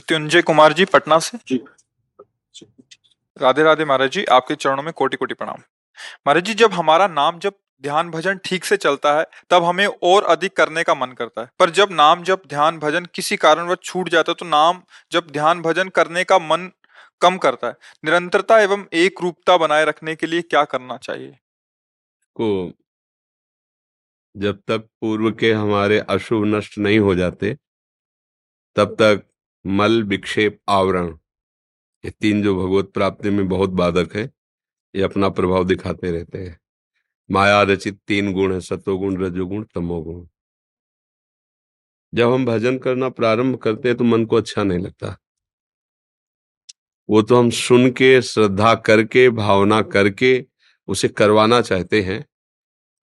मृत्युंजय कुमार जी पटना से। जी। राधे राधे महाराज जी आपके चरणों में कोटि कोटि प्रणाम। महाराज जी जब हमारा नाम जब ध्यान भजन ठीक से चलता है तब हमें और अधिक करने का मन करता है। पर जब नाम जब ध्यान भजन किसी कारणवश छूट जाता है तो नाम जब ध्यान भजन करने का मन कम करता है। निरंतरता एवं एक रूपता बनाए रखने के लिए क्या करना चाहिए? को जब तक पूर्व के हमारे अशुभ नष्ट नहीं हो जाते तब तक मल, विक्षेप, आवरण। ये तीन जो भगवत प्राप्ति में बहुत बाधक है, ये अपना प्रभाव दिखाते रहते हैं। माया रचित तीन गुण है सतोगुण रजोगुण, तमोगुण। जब हम भजन करना प्रारंभ करते हैं तो मन को अच्छा नहीं लगता। वो तो हम सुन के, श्रद्धा करके, भावना करके उसे करवाना चाहते हैं,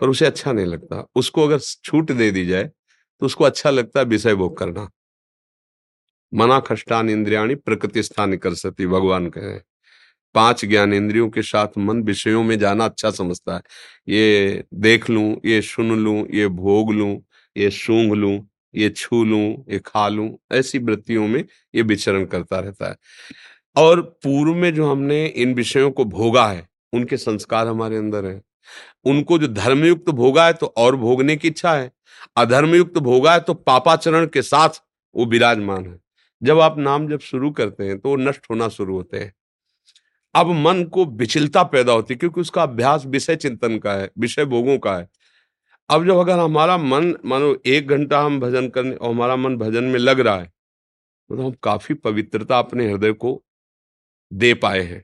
पर उसे अच्छा नहीं लगता। उसको अगर छूट दे दी जाए तो उसको अच्छा लगता है विषय भोग करना। मना खष्टान इंद्रियाणी प्रकृति स्थान कर सकती भगवान कहे। पाँच ज्ञान इंद्रियों के साथ मन विषयों में जाना अच्छा समझता है। ये देख लू, ये सुन लू, ये भोग लू, ये सूंघ लू, ये छू लू, ये खा लू, ऐसी वृत्तियों में ये विचरण करता रहता है। और पूर्व में जो हमने इन विषयों को भोगा है, उनके संस्कार हमारे अंदर है। उनको जो धर्मयुक्त भोगा है तो और भोगने की इच्छा है, अधर्मयुक्त भोगा है तो पापाचरण के साथ वो विराजमान है। जब आप नाम जब शुरू करते हैं तो वो नष्ट होना शुरू होते हैं। अब मन को विचलता पैदा होती है, क्योंकि उसका अभ्यास विषय चिंतन का है, विषय भोगों का है। अब जब अगर हमारा मन, मानो एक घंटा हम भजन करने, और हमारा मन भजन में लग रहा है तो हम काफ़ी पवित्रता अपने हृदय को दे पाए हैं।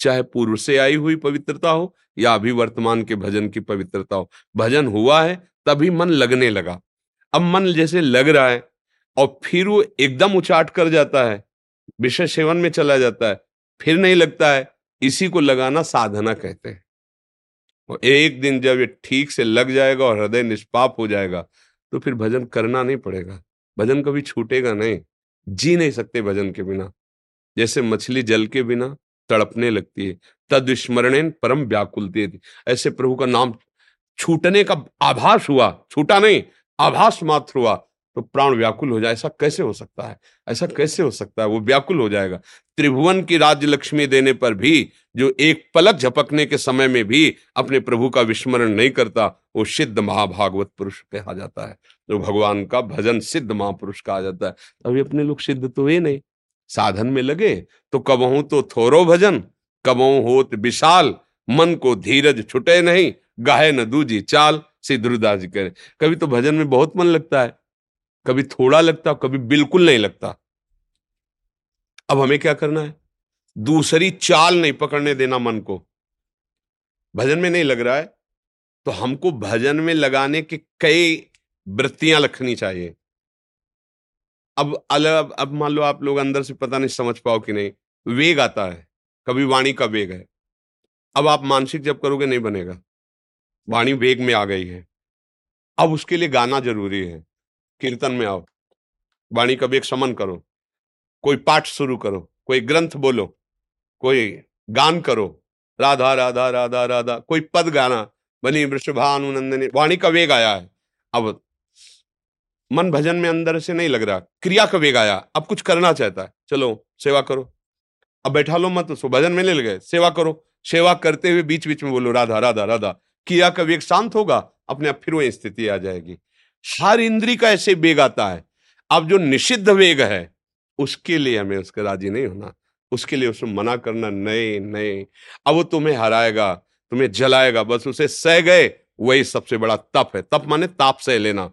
चाहे पूर्व से आई हुई पवित्रता हो, या अभी वर्तमान के भजन की पवित्रता हो। भजन हुआ है, तभी मन लगने लगा। अब मन जैसे लग रहा है और फिर वो एकदम उचाट कर जाता है, विषय सेवन में चला जाता है। फिर नहीं लगता है, इसी को लगाना साधना कहते हैं। और एक दिन जब ये ठीक से लग जाएगा और हृदय निष्पाप हो जाएगा तो फिर भजन करना नहीं पड़ेगा। भजन कभी छूटेगा नहीं। जी नहीं सकते भजन के बिना। जैसे मछली जल के बिना तड़पने लगती है, तद विस्मरण परम व्याकुलती थी ऐसे प्रभु का नाम छूटने का आभास हुआ, छूटा नहीं, आभास मात्र हुआ। तो प्राण व्याकुल हो जाए, ऐसा कैसे हो सकता है? ऐसा कैसे हो सकता है? वो व्याकुल हो जाएगा। त्रिभुवन की राज्य लक्ष्मी देने पर भी, जो एक पलक झपकने के समय में भी अपने प्रभु का विस्मरण नहीं करता, वो सिद्ध महाभागवत पुरुष कहा जाता है। जो भगवान का भजन सिद्ध महापुरुष कहा जाता है। अभी अपने लोग सिद्ध तो हुए नहीं। साधन में लगे तो कबहू तो थोरो भजन। कबहू होत विशाल, मन को धीरज छुटे नहीं, गाहे न दूजी चाल श्री ध्रुदास जी करे कभी तो भजन में बहुत मन लगता है। कभी थोड़ा लगता, कभी बिल्कुल नहीं लगता। अब हमें क्या करना है? दूसरी चाल नहीं पकड़ने देना मन को। भजन में नहीं लग रहा है तो हमको भजन में लगाने के कई वृत्तियाँ रखनी चाहिए। अब अलग अब मान लो आप लोग अंदर से पता नहीं समझ पाओ कि नहीं, वेग आता है, कभी वाणी का वेग है। अब आप मानसिक जब करोगे नहीं बनेगा, वाणी वेग में आ गई है। अब उसके लिए गाना ज़रूरी है। कीर्तन में आओ। वाणी का वेग समन करो। कोई पाठ शुरू करो, कोई ग्रंथ बोलो, कोई गान करो, राधा राधा राधा राधा, कोई पद गाना, बनी वृषभानुनंदनी, वाणी का वेग आया है। अब मन भजन में अंदर से नहीं लग रहा, क्रिया का वेग आया, अब कुछ करना चाहता है, चलो सेवा करो। अब बैठा लो मत, उसको भजन में नहीं लगे सेवा करो। सेवा करते हुए बीच बीच में बोलो, राधा राधा राधा, क्रिया का वेग शांत होगा, अपने आप फिर वही स्थिति आ जाएगी। हर इंद्री का ऐसे वेग आता है। अब जो निषिद्ध वेग है, उसके लिए हमें उसके राज़ी नहीं होना। उसके लिए उसमें मना करना नए नए अब वो तुम्हें हराएगा, तुम्हें जलाएगा, बस उसे सह गए, वही सबसे बड़ा तप है। तप माने ताप सह लेना।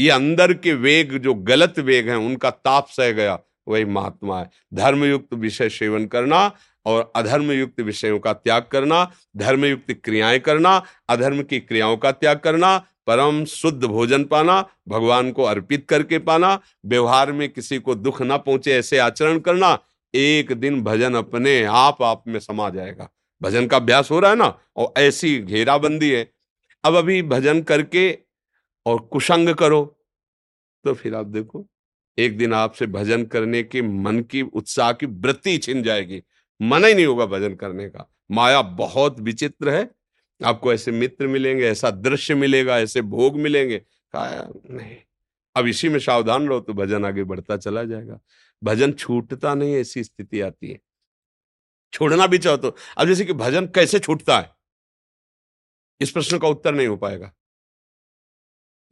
ये अंदर के वेग, जो गलत वेग हैं, उनका ताप सह गया, वही महात्मा है। धर्मयुक्त विषय सेवन करना और अधर्मयुक्त विषयों का त्याग करना, धर्मयुक्त क्रियाएँ करना, अधर्म की क्रियाओं का त्याग करना परम शुद्ध भोजन पाना, भगवान को अर्पित करके पाना, व्यवहार में किसी को दुख ना पहुँचे ऐसे आचरण करना, एक दिन भजन अपने आप आप में समा जाएगा। भजन का अभ्यास हो रहा है ना, और ऐसी घेराबंदी है। अब अभी भजन करके और कुशंग करो तो फिर आप देखो, एक दिन आपसे भजन करने के मन की, उत्साह की वृत्ति छिन जाएगी। मन ही नहीं होगा भजन करने का। माया बहुत विचित्र है आपको ऐसे मित्र मिलेंगे, ऐसा दृश्य मिलेगा, ऐसे भोग मिलेंगे। कहा, नहीं, अब इसी में सावधान रहो तो भजन आगे बढ़ता चला जाएगा। भजन छूटता नहीं, ऐसी स्थिति आती है। छोड़ना भी चाहो तो अब जैसे कि भजन कैसे छूटता है? इस प्रश्न का उत्तर नहीं हो पाएगा।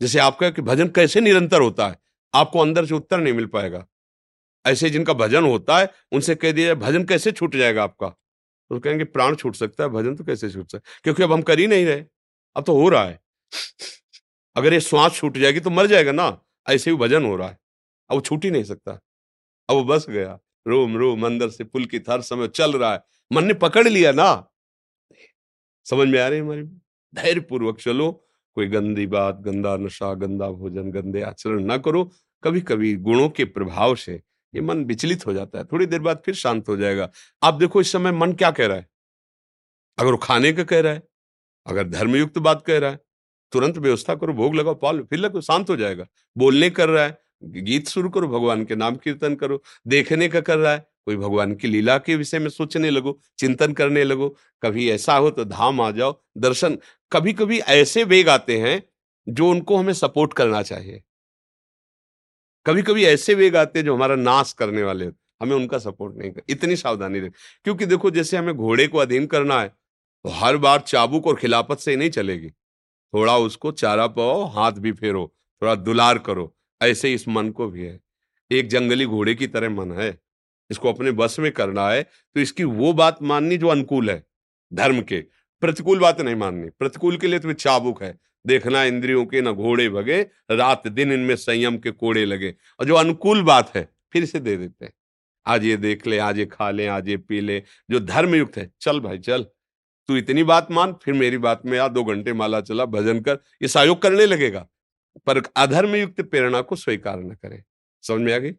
जैसे आपका कि भजन कैसे निरंतर होता है, आपको अंदर से उत्तर नहीं मिल पाएगा। ऐसे जिनका भजन होता है, उनसे कह दिया जाए, भजन कैसे छूट जाएगा आपका? तो कहेंगे, प्राण छूट सकता है, भजन तो कैसे छूट सकता है क्योंकि अब हम कर ही नहीं रहे। अब तो हो रहा है। अगर ये श्वास छूट जाएगी तो मर जाएगा ना। ऐसे ही भजन हो रहा है। अब वो छूट ही नहीं सकता। अब वो बस गया। रोम रोम, अंदर से पुल की हर समय चल रहा है। मन ने पकड़ लिया ना। समझ में आ रही हमारी? धैर्य पूर्वक चलो। कोई गंदी बात, गंदा नशा, गंदा भोजन, गंदे आचरण ना करो। कभी कभी गुणों के प्रभाव से ये मन विचलित हो जाता है। थोड़ी देर बाद फिर शांत हो जाएगा। आप देखो इस समय मन क्या कह रहा है? अगर वो खाने का कह रहा है, अगर धर्मयुक्त बात कह रहा है, तुरंत व्यवस्था करो, भोग लगाओ, पालो, फिर लगो, शांत हो जाएगा। बोलने कर रहा है, गीत शुरू करो, भगवान के नाम कीर्तन करो, देखने का कर रहा है, कोई भगवान की लीला के विषय में सोचने लगो, चिंतन करने लगो, कभी ऐसा हो तो धाम आ जाओ, दर्शन। कभी कभी ऐसे वेग आते हैं, जो उनको हमें सपोर्ट करना चाहिए। कभी कभी ऐसे वेग आते हैं जो हमारा नाश करने वाले हमें उनका सपोर्ट नहीं कर, इतनी सावधानी रहे। क्योंकि देखो, जैसे हमें घोड़े को अधीन करना है तो हर बार चाबुक और खिलाफत से ही नहीं चलेगी। थोड़ा उसको चारा पाओ, हाथ भी फेरो, थोड़ा दुलार करो, ऐसे इस मन को भी है। एक जंगली घोड़े की तरह मन है, इसको अपने बस में करना है तो इसकी वो बात माननी जो अनुकूल है, धर्म के। प्रतिकूल बात नहीं माननी, प्रतिकूल के लिए तुम्हें चाबुक है। देखना इंद्रियों के न घोड़े भगे, रात दिन इनमें संयम के कोड़े लगे। और जो अनुकूल बात है, फिर से दे देते हैं। आज ये देख ले, आज ये खा ले, आज ये पी ले, जो धर्म युक्त है, चल भाई, चल। तू इतनी बात मान, फिर मेरी बात में आ, दो घंटे माला चला, भजन कर, ये सहयोग करने लगेगा। पर अधर्म युक्त प्रेरणा को स्वीकार न करे। समझ में आ गई?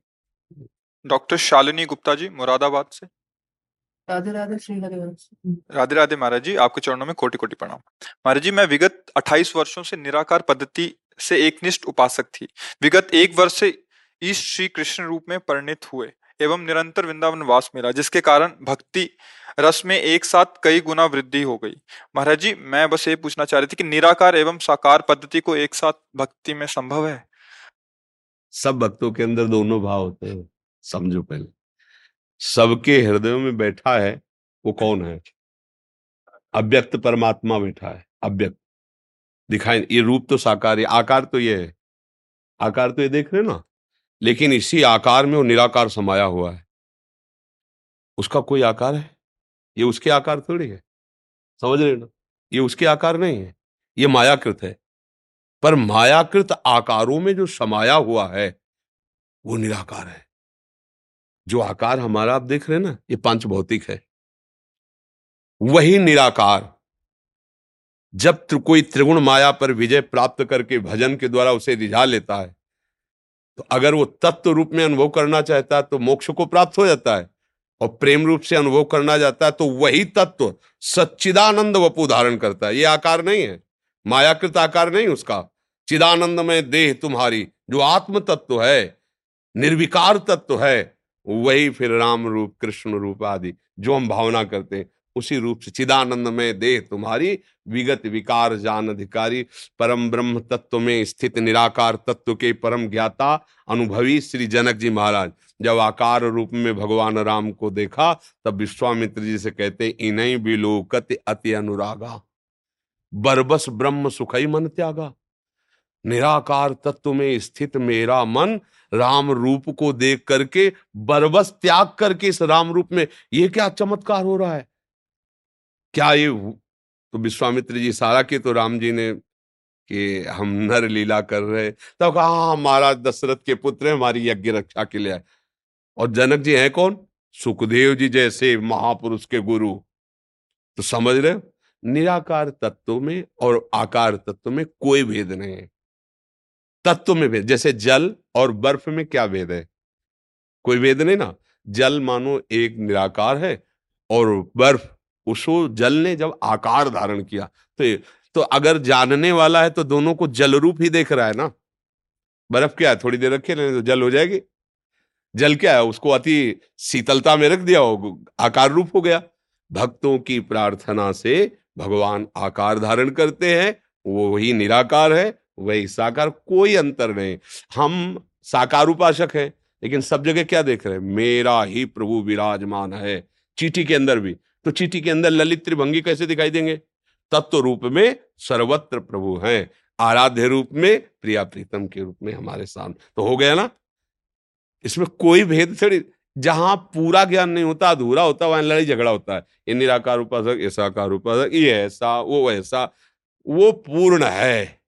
डॉक्टर शालिनी गुप्ता जी, मुरादाबाद से। राधे राधे श्री राधे राधे महाराज जी आपके चरणों में कोटि कोटि प्रणाम। महाराज जी मैं विगत 28 वर्षों से निराकार पद्धति से एक निष्ठ उपासक थी। विगत एक वर्ष से इस श्री कृष्ण रूप में परिणित हुए एवं निरंतर वृंदावन वास मिला जिसके कारण भक्ति रस में एक साथ कई गुना वृद्धि हो गई। महाराज जी मैं बस ये पूछना चाह रही थी कि निराकार एवं साकार पद्धति को एक साथ भक्ति में संभव है? सब भक्तों के अंदर दोनों भाव होते हैं समझो पहले। सबके हृदयों में बैठा है, वो कौन है? अव्यक्त परमात्मा बैठा है, अव्यक्त। दिखाई ये रूप तो साकार है आकार तो ये है। आकार तो ये देख रहे ना? लेकिन इसी आकार में वो निराकार समाया हुआ है। उसका कोई आकार है? ये उसके आकार थोड़ी है। समझ रहे ना? ये उसके आकार नहीं है, ये मायाकृत है। पर मायाकृत आकारों में जो समाया हुआ है, वो निराकार है। जो आकार हमारा, आप देख रहे हैं ना, ये पाँच भौतिक है। वही निराकार। जब कोई त्रिगुण माया पर विजय प्राप्त करके भजन के द्वारा उसे रिझा लेता है तो अगर वो तत्व रूप में अनुभव करना चाहता है तो मोक्ष को प्राप्त हो जाता है, और प्रेम रूप से अनुभव करना जाता है तो वही तत्व सच्चिदानंद वपु धारण करता है। ये आकार नहीं है, मायाकृत आकार नहीं उसका। चिदानंद में देह तुम्हारी, जो आत्म तत्व है, निर्विकार तत्व है वही फिर राम रूप, कृष्ण रूप आदि जो हम भावना करते हैं, उसी रूप से चिदानंद में देह तुम्हारी विगत विकार जान अधिकारी, परम ब्रह्म तत्व में स्थित निराकार तत्व के परम ज्ञाता अनुभवी श्री जनक जी महाराज। जब आकार रूप में भगवान राम को देखा, तब विश्वामित्र जी से कहते, इन्हीं विलोकत अति अनुरागा। बरबस ब्रह्म सुखई मन त्यागा। निराकार तत्व में स्थित मेरा मन राम रूप को देख करके, बरबस त्याग करके इस राम रूप में, ये क्या चमत्कार हो रहा है? क्या ये तो विश्वामित्र जी, सारा के तो राम जी ने कि हम नर लीला कर रहे तो कहा हाँ महाराज दशरथ के पुत्र है, हमारी यज्ञ रक्षा के लिए और जनक जी हैं कौन? सुखदेव जी जैसे महापुरुष के गुरु। तो समझ रहे निराकार तत्व में और आकार तत्व में कोई भेद नहीं है। तत्व में भेद, जैसे जल और बर्फ़ में क्या भेद है? कोई भेद नहीं ना? जल मानो एक निराकार है और बर्फ़ उसको जल ने जब आकार धारण किया तो तो अगर जानने वाला है तो दोनों को जल रूप ही देख रहा है ना? बर्फ़ क्या है? थोड़ी देर रखे तो जल हो जाएगी। जल क्या है? उसको अति शीतलता में रख दिया हो, आकार रूप हो गया। भक्तों की प्रार्थना से भगवान आकार धारण करते हैं, वो ही निराकार है। वही साकार कोई अंतर नहीं। हम साकार उपासक है, लेकिन सब जगह क्या देख रहे हैं? मेरा ही प्रभु विराजमान है। चीटी के अंदर भी। तो चीटी के अंदर ललित त्रिभंगी कैसे दिखाई देंगे? तत्व रूप में सर्वत्र प्रभु हैं। आराध्य रूप में, प्रिया प्रीतम के रूप में हमारे सामने। तो हो गया ना? इसमें कोई भेद थोड़ी। जहाँ पूरा ज्ञान नहीं होता, अधूरा होता, वहाँ लड़ाई झगड़ा होता है। ये निराकार उपासक ऐसा कार उपासक, ये ऐसा, वो ऐसा वो पूर्ण है।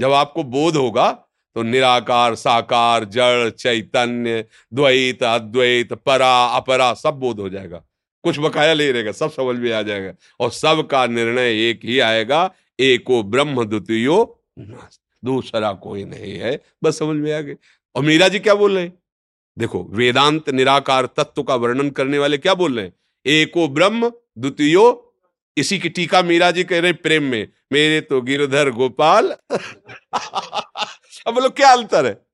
जब आपको बोध होगा तो निराकार, साकार, जड़, चैतन्य, द्वैत, अद्वैत, परा, अपरा, सब बोध हो जाएगा। कुछ बकाया ले रहेगा, सब समझ में आ जाएगा। और सबका निर्णय एक ही आएगा, एको ब्रह्म द्वितीयो दूसरा कोई नहीं है। बस समझ में आ गए। और मीरा जी क्या बोल रहे हैं? देखो, वेदांत निराकार तत्व का वर्णन करने वाले क्या बोल रहे हैं? एको ब्रह्म द्वितीयो इसी की टीका मीरा जी कह रहे प्रेम में। मेरे तो गिरधर गोपाल। अब बोलो, क्या अंतर है?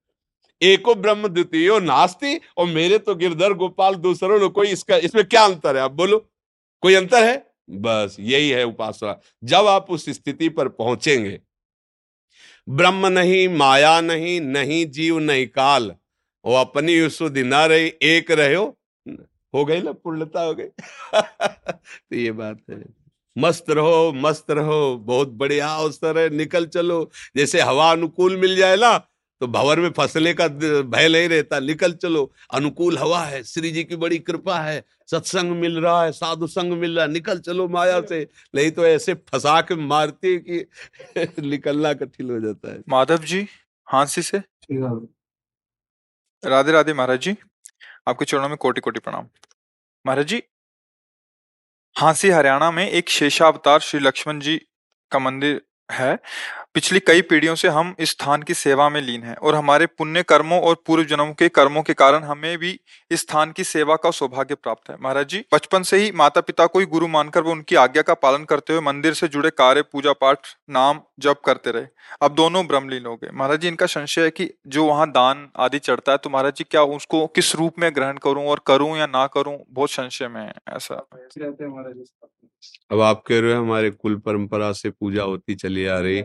एको ब्रह्म द्वितीय नास्ती, और मेरे तो गिरधर गोपाल दूसरों ने कोई इसका, इसमें क्या अंतर है? आप बोलो, कोई अंतर है? बस यही है उपासना। जब आप उस स्थिति पर पहुँचेंगे, ब्रह्म नहीं, माया नहीं नहीं जीव, नहीं काल, वो अपनी उस दिन रही, एक रहे हो गई ना पूर्णता हो गई। तो ये बात है। मस्त रहो मस्त रहो, बहुत बढ़िया अवसर है, निकल चलो। जैसे हवा अनुकूल मिल जाए ना तो भवर में फसले का भय नहीं रहता, निकल चलो। अनुकूल हवा है, श्री जी की बड़ी कृपा है, सत्संग मिल रहा है, साधु संग मिल रहा है, निकल चलो माया से। नहीं तो ऐसे फंसा के मारती कि निकलना कठिन हो जाता है। माधव जी, हांसी से? राधे राधे महाराज जी, आपके चरणों में कोटि कोटि प्रणाम। महाराज जी हांसी हरियाणा में एक शेषावतार श्री लक्ष्मण जी का मंदिर है। पिछली कई पीढ़ियों से हम इस स्थान की सेवा में लीन हैं और हमारे पुण्य कर्मों और पूर्व जन्मों के कर्मों के कारण हमें भी इस स्थान की सेवा का सौभाग्य प्राप्त है। महाराज जी बचपन से ही माता पिता को ही गुरु मानकर वो उनकी आज्ञा का पालन करते हुए मंदिर से जुड़े कार्य पूजा पाठ नाम जप करते रहे। अब दोनों ब्रह्मलीन हो गए। महाराज जी इनका संशय है कि जो वहाँ दान आदि चढ़ता है तो महाराज जी क्या उसको किस रूप में ग्रहण करूँ और करूँ या ना करूँ? बहुत संशय में है ऐसा। अब आप कह रहे हो हमारे कुल परंपरा से पूजा होती चली आ रही।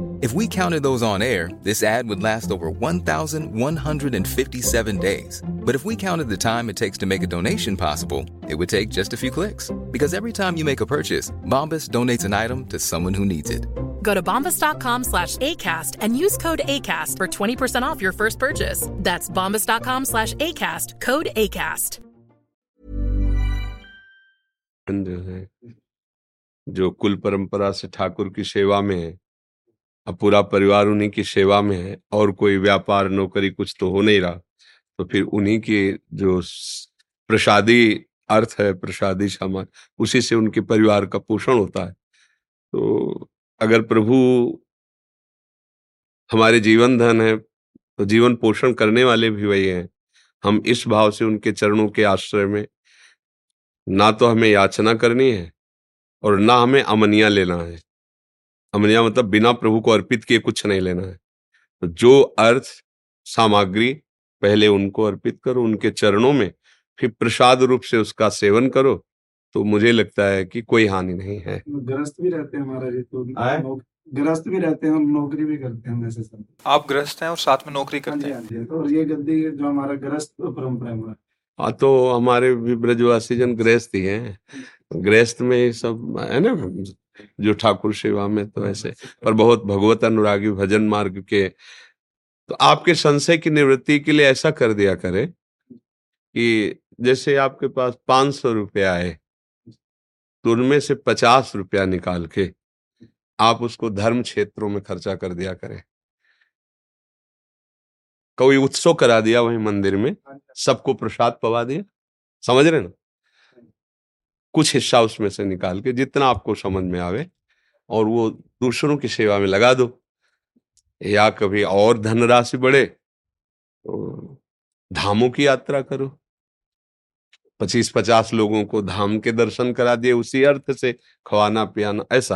If we counted those on air, this ad would last over 1,157 days. But if we counted the time it takes to make a donation possible, it would take just a few clicks. Because every time you make a purchase, Bombas donates an item to someone who needs it. Go to bombas.com slash ACAST and use code ACAST for 20% off your first purchase. That's bombas.com slash ACAST, code ACAST. जो है जो कुल परंपरा से ठाकुर की सेवा में है अब पूरा परिवार उन्हीं की सेवा में है और कोई व्यापार, नौकरी कुछ तो हो नहीं रहा। तो फिर उन्हीं की जो प्रसादी अर्थ है, प्रसादी सामान, उसी से उनके परिवार का पोषण होता है। तो अगर प्रभु हमारे जीवन धन है तो जीवन पोषण करने वाले भी वही हैं। हम इस भाव से उनके चरणों के आश्रय में ना तो हमें याचना करनी है और ना हमें अमनिया लेना है। अमनिया मतलब बिना प्रभु को अर्पित किए कुछ नहीं लेना है। तो जो अर्थ सामग्री पहले उनको अर्पित करो उनके चरणों में फिर प्रसाद रूप से उसका सेवन करो तो मुझे लगता है कि कोई हानि नहीं है। ग्रस्त भी रहते हैं हमारा जी तो ग्रस्त भी रहते हैं और नौकरी भी करते हैं वैसे सब। आप ग्रस्त हैं और साथ में नौकरी हाँ करते हैं? हाँ जी तो और ये गद्दी जो हमारा ग्रस्त परंपरा है हाँ तो हमारे भी ब्रजवासी जन गृहस्थ ही हैं। गृहस्थ में सब है ना? जो ठाकुर सेवा में तो ऐसे पर बहुत भगवत अनुरागी भजन मार्ग के तो आपके संशय की निवृत्ति के लिए ऐसा कर दिया करें कि जैसे आपके पास पाँच सौ रुपया आए तो उनमें से पचास रुपया निकाल के आप उसको धर्म क्षेत्रों में खर्चा कर दिया करें। कोई उत्सव करा दिया वही मंदिर में? सबको प्रसाद पवा दिया? समझ रहे ना? कुछ हिस्सा उसमें से निकाल के जितना आपको समझ में आवे और वो दूसरों की सेवा में लगा दो। या कभी और धनराशि बढ़े तो धामों की यात्रा करो। पच्चीस पचास लोगों को धाम के दर्शन करा दिए उसी अर्थ से खवाना पियाना ऐसा।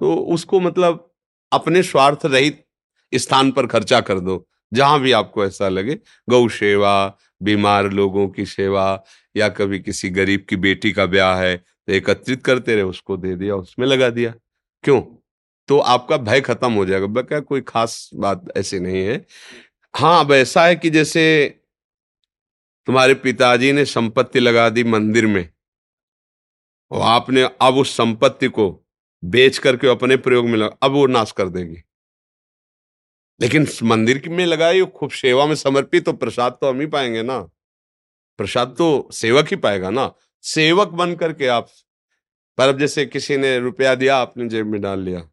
तो उसको मतलब अपने स्वार्थ रहित स्थान पर खर्चा कर दो, जहाँ भी आपको ऐसा लगे। गौ सेवा बीमार लोगों की सेवा या कभी किसी गरीब की बेटी का ब्याह है तो एकत्रित करते रहे, उसको दे दिया, उसमें लगा दिया। क्यों? तो आपका भय खत्म हो जाएगा। बल्कि कोई खास बात ऐसी नहीं है। हाँ अब ऐसा है कि जैसे तुम्हारे पिताजी ने संपत्ति लगा दी मंदिर में, और आपने अब उस संपत्ति को बेच करके अपने प्रयोग में लगा, अब वो नाश कर देगी। लेकिन मंदिर में लगाई खूब सेवा में समर्पित तो प्रसाद तो हम ही पाएँगे ना। प्रसाद तो सेवक ही पाएगा ना। सेवक बन करके आप, पर अब जैसे किसी ने रुपया दिया, आपने जेब में डाल लिया।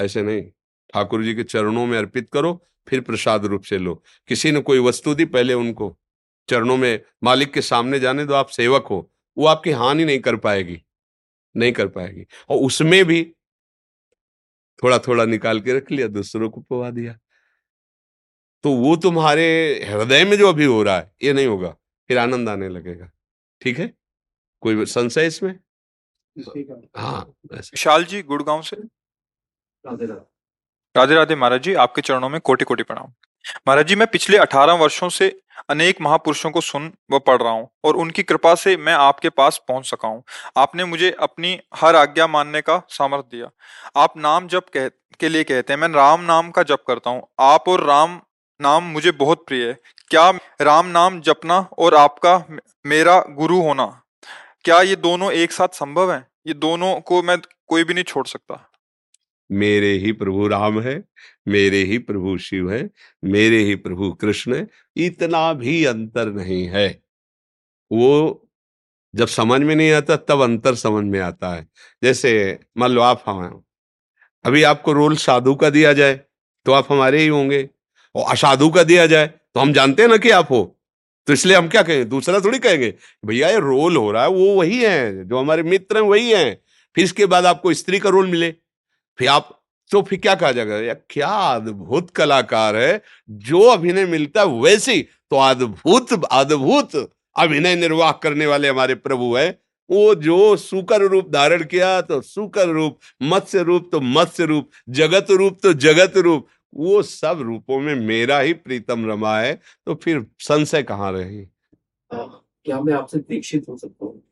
ऐसे नहीं। ठाकुर जी के चरणों में अर्पित करो, फिर प्रसाद रूप से लो। किसी ने कोई वस्तु दी पहले उनको, चरणों में मालिक के सामने जाने दो, आप सेवक हो, वो आपकी हानि नहीं कर पाएगी। नहीं कर पाएगी। और उसमें भी थोड़ा थोड़ा निकाल के रख लिया, दूसरों को पवा दिया। तो वो तुम्हारे हृदय में जो अभी हो रहा है ये नहीं होगा फिर आनंद आने लगेगा। ठीक है? कोई संशय इसमें? हाँ विशाल जी गुड़गांव से? राधे राधे। राधे राधे महाराज जी आपके चरणों में कोटि कोटि प्रणाम। महाराज जी मैं पिछले अठारह वर्षों से अनेक महापुरुषों को सुन व पढ़ रहा हूँ और उनकी कृपा से मैं आपके पास पहुँच सका हूँ। आपने मुझे अपनी हर आज्ञा मानने का सामर्थ्य दिया। आप नाम जप कह के लिए कहते हैं मैं राम नाम का जप करता हूँ। आप और राम नाम मुझे बहुत प्रिय है। क्या राम नाम जपना और आपका मेरा गुरु होना? क्या ये दोनों एक साथ संभव है? ये दोनों को मैं कोई भी नहीं छोड़ सकता। मेरे ही प्रभु राम है, मेरे ही प्रभु शिव है, मेरे ही प्रभु कृष्ण है, इतना भी अंतर नहीं है। वो जब समझ में नहीं आता, तब अंतर समझ में आता है। जैसे मान लो आप हम अभी आपको रोल साधु का दिया जाए तो आप हमारे ही होंगे। और असाधु का दिया जाए। तो हम जानते हैं ना कि आप हो। तो इसलिए हम क्या कहें? दूसरा थोड़ी कहेंगे, भैया, ये रोल हो रहा है, वो वही है, जो हमारे मित्र हैं, वही हैं। फिर इसके बाद आपको स्त्री का रोल मिले। फिर आप तो फिर क्या कहा जाएगा? यार क्या अद्भुत कलाकार है, जो अभिनय मिलता है वैसे तो अद्भुत अद्भुत अभिनय निर्वाह करने वाले हमारे प्रभु है। वो जो सुकर रूप धारण किया तो सुकर रूप, मत्स्य रूप तो मत्स्य रूप, जगत रूप तो जगत रूप। वो सब रूपों में मेरा ही प्रीतम रमा है तो फिर संशय कहाँ रही? क्या मैं आपसे दीक्षित हो सकता हूँ?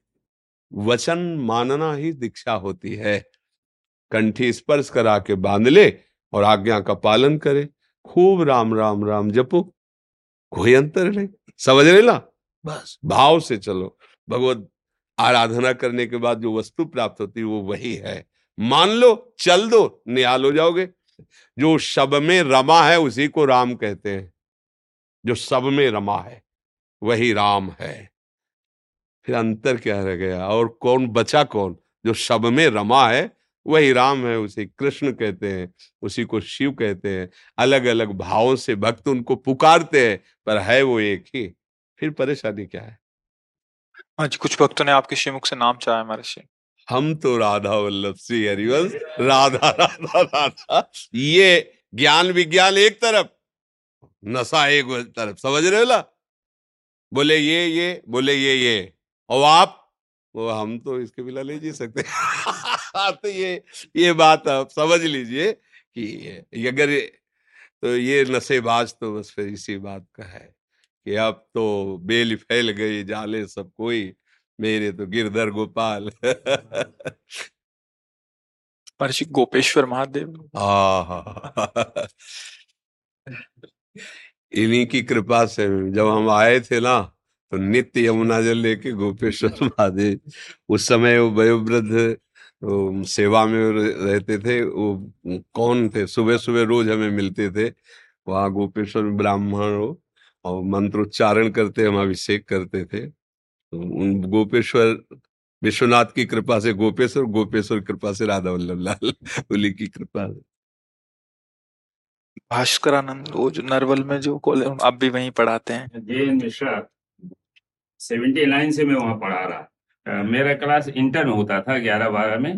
वचन मानना ही दीक्षा होती है। कंठी स्पर्श करा के बाँध ले और आज्ञा का पालन करे। खूब राम राम राम जपो। कोई अंतर नहीं। समझ रहे ना? बस। भाव से चलो। भगवत आराधना करने के बाद जो वस्तु प्राप्त होती है वो वही है। मान लो चल दो निहाल हो जाओगे। जो शब में रमा है, उसी को राम कहते हैं। जो सब में रमा है, वही राम है। फिर अंतर क्या रह गया? और कौन बचा कौन? जो शब में रमा है, वही राम है, उसे कृष्ण कहते हैं, उसी को शिव कहते हैं। अलग अलग भावों से भक्त उनको पुकारते हैं, पर है वो एक ही। फिर परेशानी क्या है? आज कुछ भक्तों ने आपके श्रीमुख से नाम चाहा हमारे श्री हम तो राधा वल्लभ श्री हरिवंश, राधा राधा राधा। ये ज्ञान विज्ञान एक तरफ़, नशा एक तरफ़, समझ रहे ना? बोले ये ये, बोले ये ये। और आप? वो हम तो इसके बिना ले जी सकते। तो ये ये बात आप समझ लीजिए कि अगर तो ये नशेबाज तो बस फिर इसी बात का है कि अब तो बेल फैल गई, जाले सब कोई। मेरे तो गिरधर गोपाल। महर्षि गोपेश्वर महादेव इन्हीं की कृपा से जब हम आए थे ना तो नित्य यमुना जल लेके गोपेश्वर महादेव उस समय वो वयोवृद्ध सेवा में रहते थे वो कौन थे? सुबह सुबह रोज हमें मिलते थे वहाँ गोपेश्वर ब्राह्मण हो और मंत्रोच्चारण करते हम अभिषेक करते थे। गोपेश्वर विश्वनाथ की कृपा से गोपेश्वर गोपेश्वर कृपा से राधा वल्लभ लाल उली की कृपा से। भास्करानंद वो जो नरवल में जो कॉलेज अब भी वहीं पढ़ाते हैं। जे मिश्रा सेवेंटी नाइन से मैं वहाँ पढ़ा रहा। मेरा क्लास इंटर में होता था ग्यारह बारह में।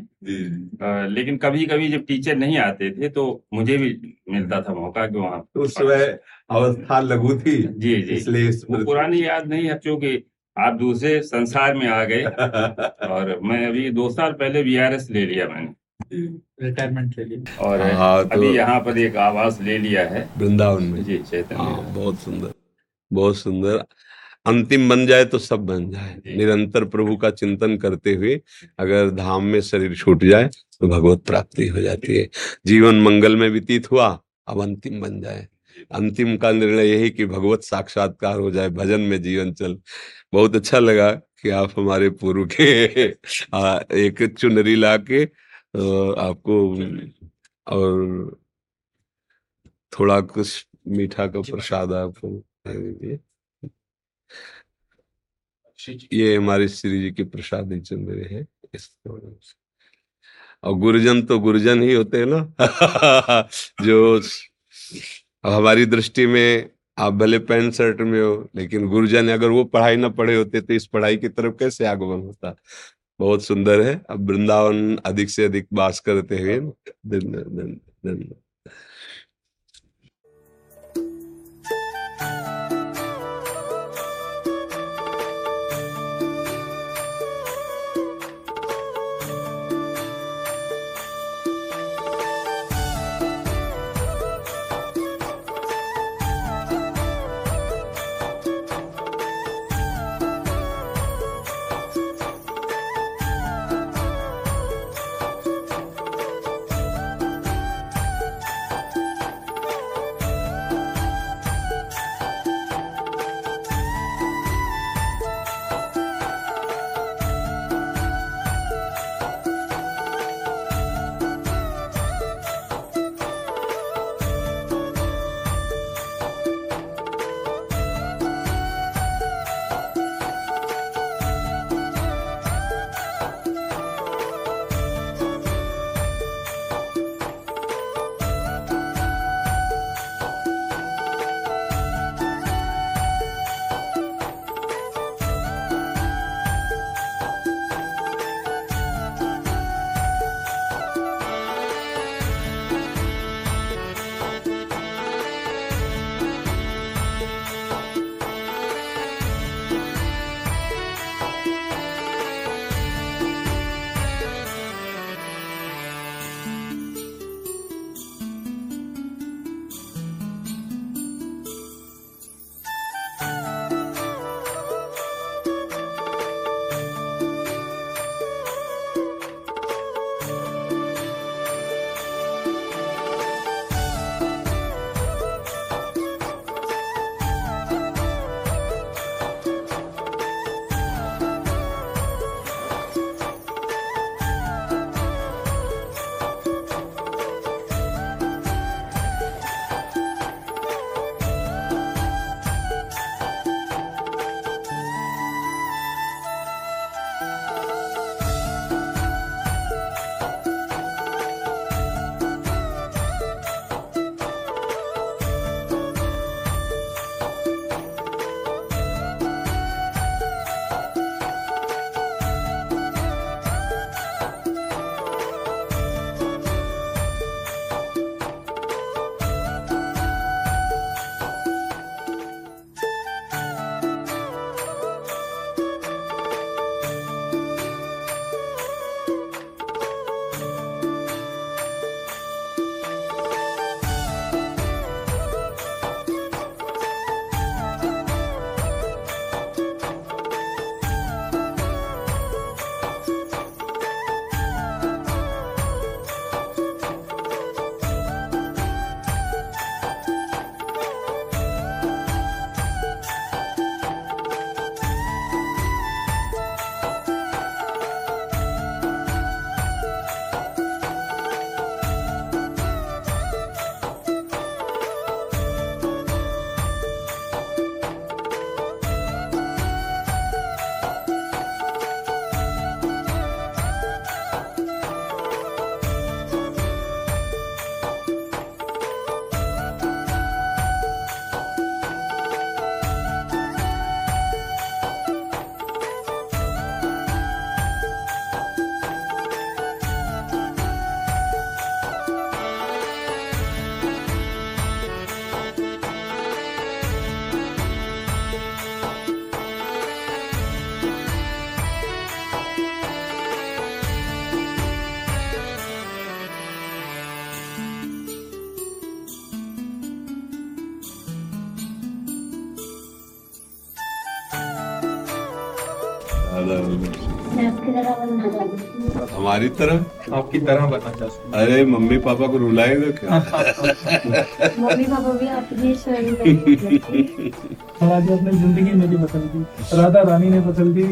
लेकिन कभी कभी जब टीचर नहीं आते थे तो मुझे भी मिलता था मौका कि वहाँ तो उस समय अवस्था लघु थी जी जी। इसलिए वो पुरानी याद नहीं है क्योंकि आप दूसरे संसार में आ गए और मैं अभी दो साल पहले बी ले लिया मैंने। रिटायरमेंट ले लिया। और हाँ, तो अभी यहाँ पर एक आवास ले लिया है। वृंदावन में। जी चैतन्य। हाँ बहुत सुंदर बहुत सुंदर। अंतिम बन जाए तो सब बन जाए। निरंतर प्रभु का चिंतन करते हुए अगर धाम में शरीर छूट जाए तो भगवत प्राप्ति हो जाती है। जीवन मंगल में व्यतीत हुआ अब अंतिम बन जाए। अंतिम का निर्णय यही कि भगवत साक्षात्कार हो जाए भजन में जीवन चल। बहुत अच्छा लगा कि आप हमारे पूर्व के आ, एक चुनरी ला के आपको और थोड़ा कुछ मीठा का प्रसाद आपको ये हमारे श्री जी के प्रसाद चंद्र है इस और गुरुजन तो गुरुजन ही होते हैं ना? जो हमारी दृष्टि में आप भले पैंट शर्ट में हो, लेकिन गुरुजन, अगर वो पढ़ाई ना पढ़े होते तो इस पढ़ाई की तरफ़ कैसे आगमन होता? बहुत सुंदर है। अब वृंदावन अधिक से अधिक बास करते हुए धन्यवाद हमारी तरह? आपकी तरह बनना चाहता अरे मम्मी पापा को रुलाएगा क्या? मम्मी पापा भी आपकी शरीर में और ज़िंदगी में भी बदल दी। राधा रानी ने बदल दी।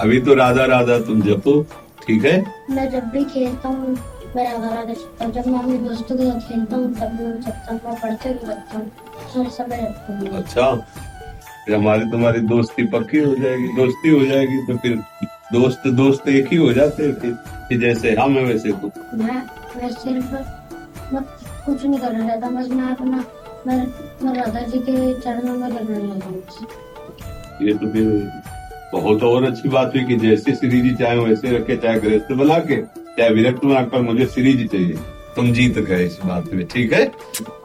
अभी तो राधा राधा तुम जपो ठीक है? मैं जब भी खेलता हूँ मैं राधा राधा जब मैं अपने दोस्तों के साथ खेलता हूँ तब भी मैं चलता हूँ मैं पढ़ते भी हूँ हर समय रहता हूँ। अच्छा। फिर हमारी तुम्हारी दोस्ती पक्की हो जाएगी। दोस्ती हो जाएगी तो फिर दोस्त दोस्त एक ही हो जाते हैं फिर कि जैसे हम है वैसे तुम मैं मैं सिर्फ़ मैं कुछ नहीं करना चाहता बस मैं अपना मैं मैं राधा जी के चरणों में चाहता हूँ। ये तो फिर बहुत और अच्छी बात हुई कि जैसे श्री जी चाहे वैसे रखे चाहे गृहस्थ बना के चाहे विरक्त बना कर मुझे श्री जी चाहिए। तुम जीत गए इस बात में ठीक है?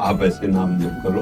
आप ऐसे नाम जप करो।